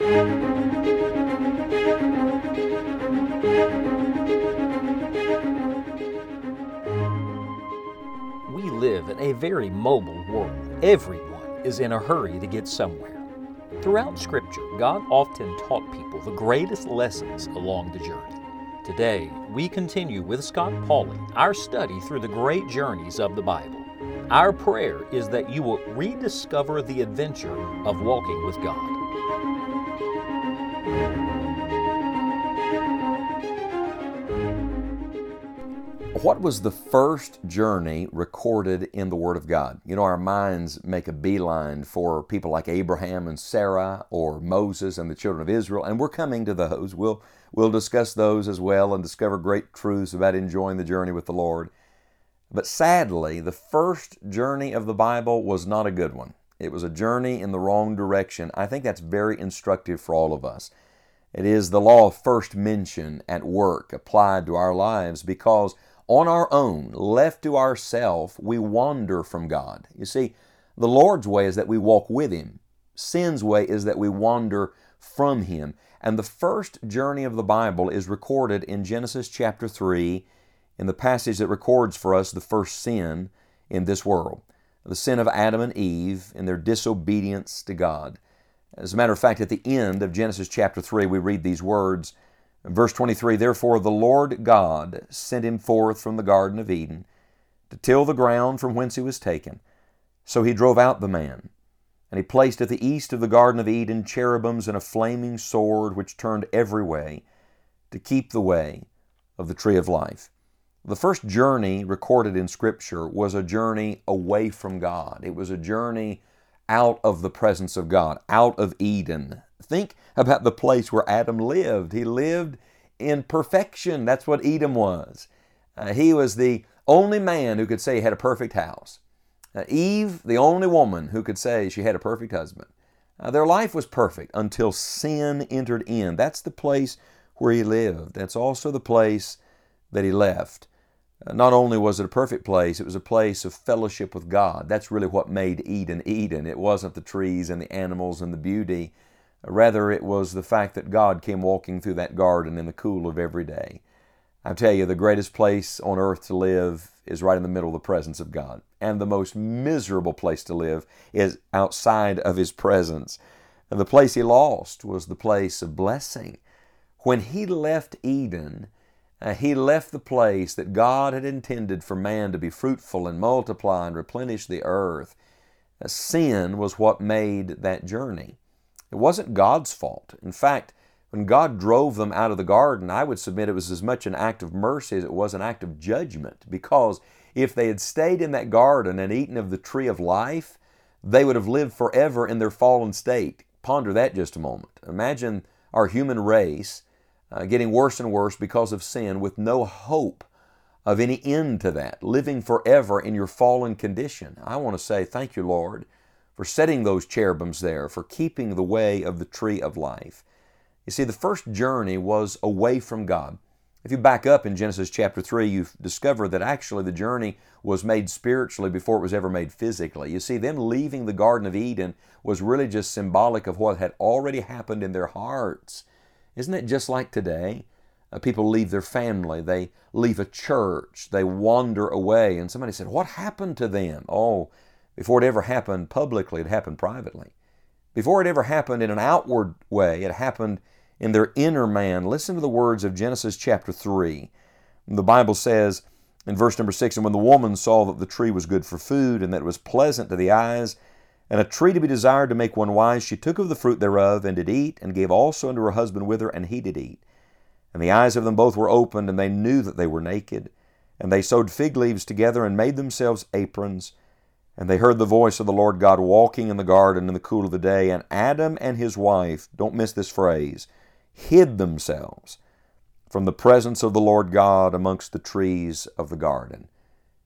We live in a very mobile world. Everyone is in a hurry to get somewhere. Throughout Scripture, God often taught people the greatest lessons along the journey. Today, we continue with Scott Pauley our study through the great journeys of the Bible. Our prayer is that you will rediscover the adventure of walking with God. What was the first journey recorded in the Word of God? You know, our minds make a beeline for people like Abraham and Sarah or Moses and the children of Israel, and we're coming to those. We'll, we'll discuss those as well and discover great truths about enjoying the journey with the Lord. But sadly, the first journey of the Bible was not a good one. It was a journey in the wrong direction. I think that's very instructive for all of us. It is the law of first mention at work applied to our lives because on our own, left to ourselves, we wander from God. You see, the Lord's way is that we walk with Him. Sin's way is that we wander from Him. And the first journey of the Bible is recorded in Genesis chapter 3, in the passage that records for us the first sin in this world the sin of Adam and Eve in their disobedience to God. As a matter of fact, at the end of Genesis chapter 3, we read these words Verse 23 Therefore the Lord God sent him forth from the Garden of Eden to till the ground from whence he was taken. So he drove out the man. And he placed at the east of the Garden of Eden cherubims and a flaming sword which turned every way to keep the way of the tree of life. The first journey recorded in Scripture was a journey away from God. It was a journey out of the presence of God, out of Eden. Think about the place where Adam lived. He lived in perfection. That's what Eden was. Uh, he was the only man who could say he had a perfect house. Uh, Eve, the only woman who could say she had a perfect husband. Uh, their life was perfect until sin entered in. That's the place where he lived. That's also the place that he left. Uh, not only was it a perfect place, it was a place of fellowship with God. That's really what made Eden Eden. It wasn't the trees and the animals and the beauty. Rather, it was the fact that God came walking through that garden in the cool of every day. I tell you, the greatest place on earth to live is right in the middle of the presence of God. And the most miserable place to live is outside of His presence. And the place he lost was the place of blessing. When he left Eden, uh, he left the place that God had intended for man to be fruitful and multiply and replenish the earth. Uh, sin was what made that journey. It wasn't God's fault. In fact, when God drove them out of the garden, I would submit it was as much an act of mercy as it was an act of judgment. Because if they had stayed in that garden and eaten of the tree of life, they would have lived forever in their fallen state. Ponder that just a moment. Imagine our human race uh, getting worse and worse because of sin with no hope of any end to that, living forever in your fallen condition. I want to say, thank you, Lord, for setting those cherubims there, for keeping the way of the tree of life. You see, the first journey was away from God. If you back up in Genesis chapter 3, you discover that actually the journey was made spiritually before it was ever made physically. You see, them leaving the Garden of Eden was really just symbolic of what had already happened in their hearts. Isn't it just like today? Uh, people leave their family, they leave a church, they wander away, and somebody said, What happened to them? Oh, before it ever happened publicly, it happened privately. Before it ever happened in an outward way, it happened in their inner man. Listen to the words of Genesis chapter 3. The Bible says in verse number 6 And when the woman saw that the tree was good for food, and that it was pleasant to the eyes, and a tree to be desired to make one wise, she took of the fruit thereof, and did eat, and gave also unto her husband with her, and he did eat. And the eyes of them both were opened, and they knew that they were naked. And they sewed fig leaves together, and made themselves aprons. And they heard the voice of the Lord God walking in the garden in the cool of the day. And Adam and his wife, don't miss this phrase, hid themselves from the presence of the Lord God amongst the trees of the garden.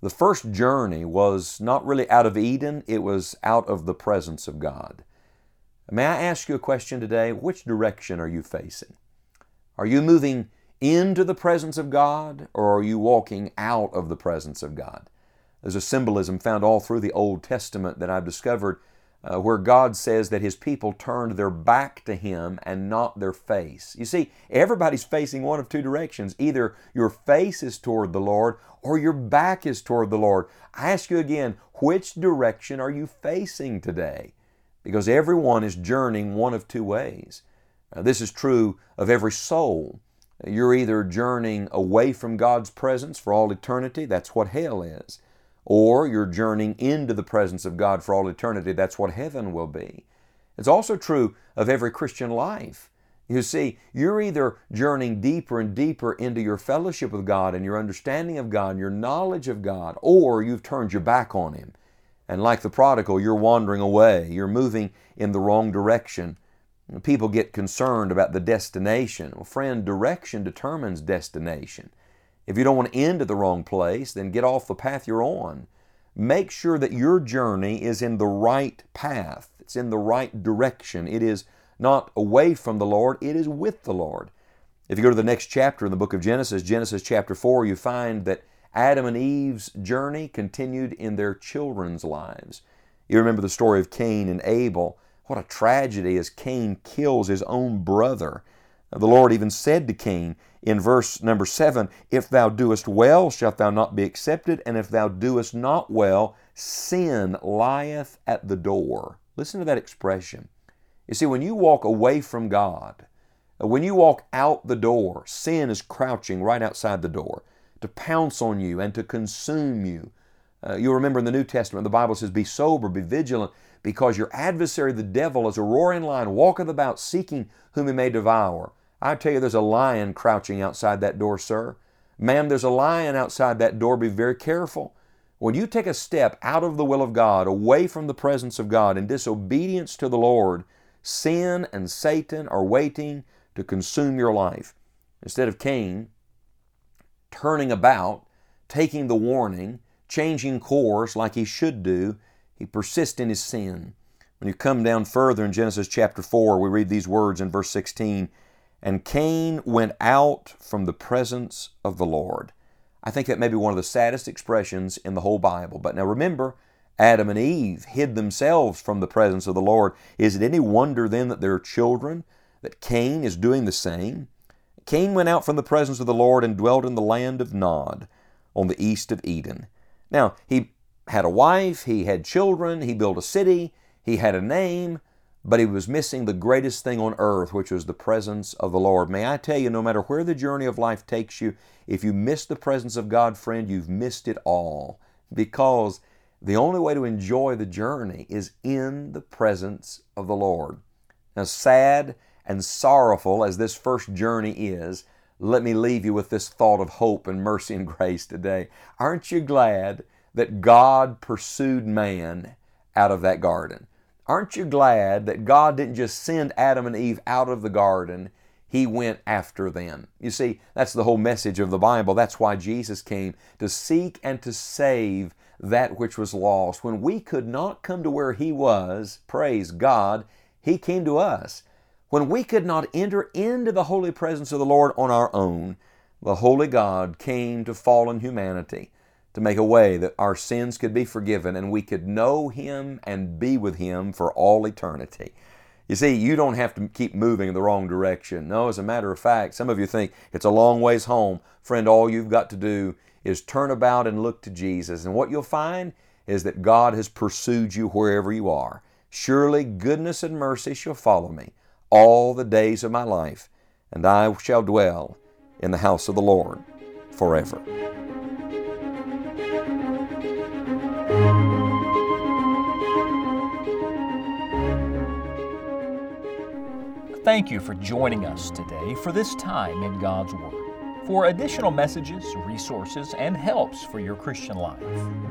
The first journey was not really out of Eden, it was out of the presence of God. May I ask you a question today? Which direction are you facing? Are you moving into the presence of God or are you walking out of the presence of God? There's a symbolism found all through the Old Testament that I've discovered uh, where God says that His people turned their back to Him and not their face. You see, everybody's facing one of two directions. Either your face is toward the Lord or your back is toward the Lord. I ask you again, which direction are you facing today? Because everyone is journeying one of two ways. Uh, this is true of every soul. You're either journeying away from God's presence for all eternity, that's what hell is, or you're journeying into the presence of God for all eternity, that's what heaven will be. It's also true of every Christian life. You see, you're either journeying deeper and deeper into your fellowship with God and your understanding of God and your knowledge of God, or you've turned your back on Him. And like the prodigal, you're wandering away, you're moving in the wrong direction. People get concerned about the destination. Well, friend, direction determines destination. If you don't want to end at the wrong place, then get off the path you're on. Make sure that your journey is in the right path, it's in the right direction. It is not away from the Lord, it is with the Lord. If you go to the next chapter in the book of Genesis, Genesis chapter 4, you find that Adam and Eve's journey continued in their children's lives. You remember the story of Cain and Abel. What a tragedy as Cain kills his own brother. The Lord even said to Cain in verse number 7 If thou doest well, shalt thou not be accepted, and if thou doest not well, sin lieth at the door. Listen to that expression. You see, when you walk away from God, when you walk out the door, sin is crouching right outside the door to pounce on you and to consume you. Uh, you'll remember in the New Testament, the Bible says, Be sober, be vigilant, because your adversary, the devil, is a roaring lion, walketh about seeking whom he may devour. I tell you, there's a lion crouching outside that door, sir. Ma'am, there's a lion outside that door. Be very careful. When you take a step out of the will of God, away from the presence of God, in disobedience to the Lord, sin and Satan are waiting to consume your life. Instead of Cain turning about, taking the warning, changing course like he should do, he persists in his sin. When you come down further in Genesis chapter 4, we read these words in verse 16 And Cain went out from the presence of the Lord. I think that may be one of the saddest expressions in the whole Bible. But now remember, Adam and Eve hid themselves from the presence of the Lord. Is it any wonder then that their children, that Cain is doing the same? Cain went out from the presence of the Lord and dwelt in the land of Nod on the east of Eden. Now, he had a wife, he had children, he built a city, he had a name, but he was missing the greatest thing on earth, which was the presence of the Lord. May I tell you, no matter where the journey of life takes you, if you miss the presence of God, friend, you've missed it all. Because the only way to enjoy the journey is in the presence of the Lord. Now, sad and sorrowful as this first journey is, let me leave you with this thought of hope and mercy and grace today. Aren't you glad that God pursued man out of that garden. Aren't you glad that God didn't just send Adam and Eve out of the garden? He went after them. You see, that's the whole message of the Bible. That's why Jesus came to seek and to save that which was lost. When we could not come to where He was, praise God, He came to us. When we could not enter into the holy presence of the Lord on our own, the Holy God came to fallen humanity to make a way that our sins could be forgiven and we could know Him and be with Him for all eternity. You see, you don't have to keep moving in the wrong direction. No, as a matter of fact, some of you think it's a long ways home. Friend, all you've got to do is turn about and look to Jesus. And what you'll find is that God has pursued you wherever you are. Surely goodness and mercy shall follow me all the days of my life, and I shall dwell in the house of the Lord forever. Thank you for joining us today for this time in God's Word. For additional messages, resources, and helps for your Christian life,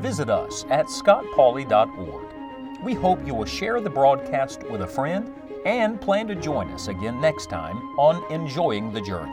visit us at scottpauley.org. We hope you will share the broadcast with a friend and plan to join us again next time on Enjoying the Journey.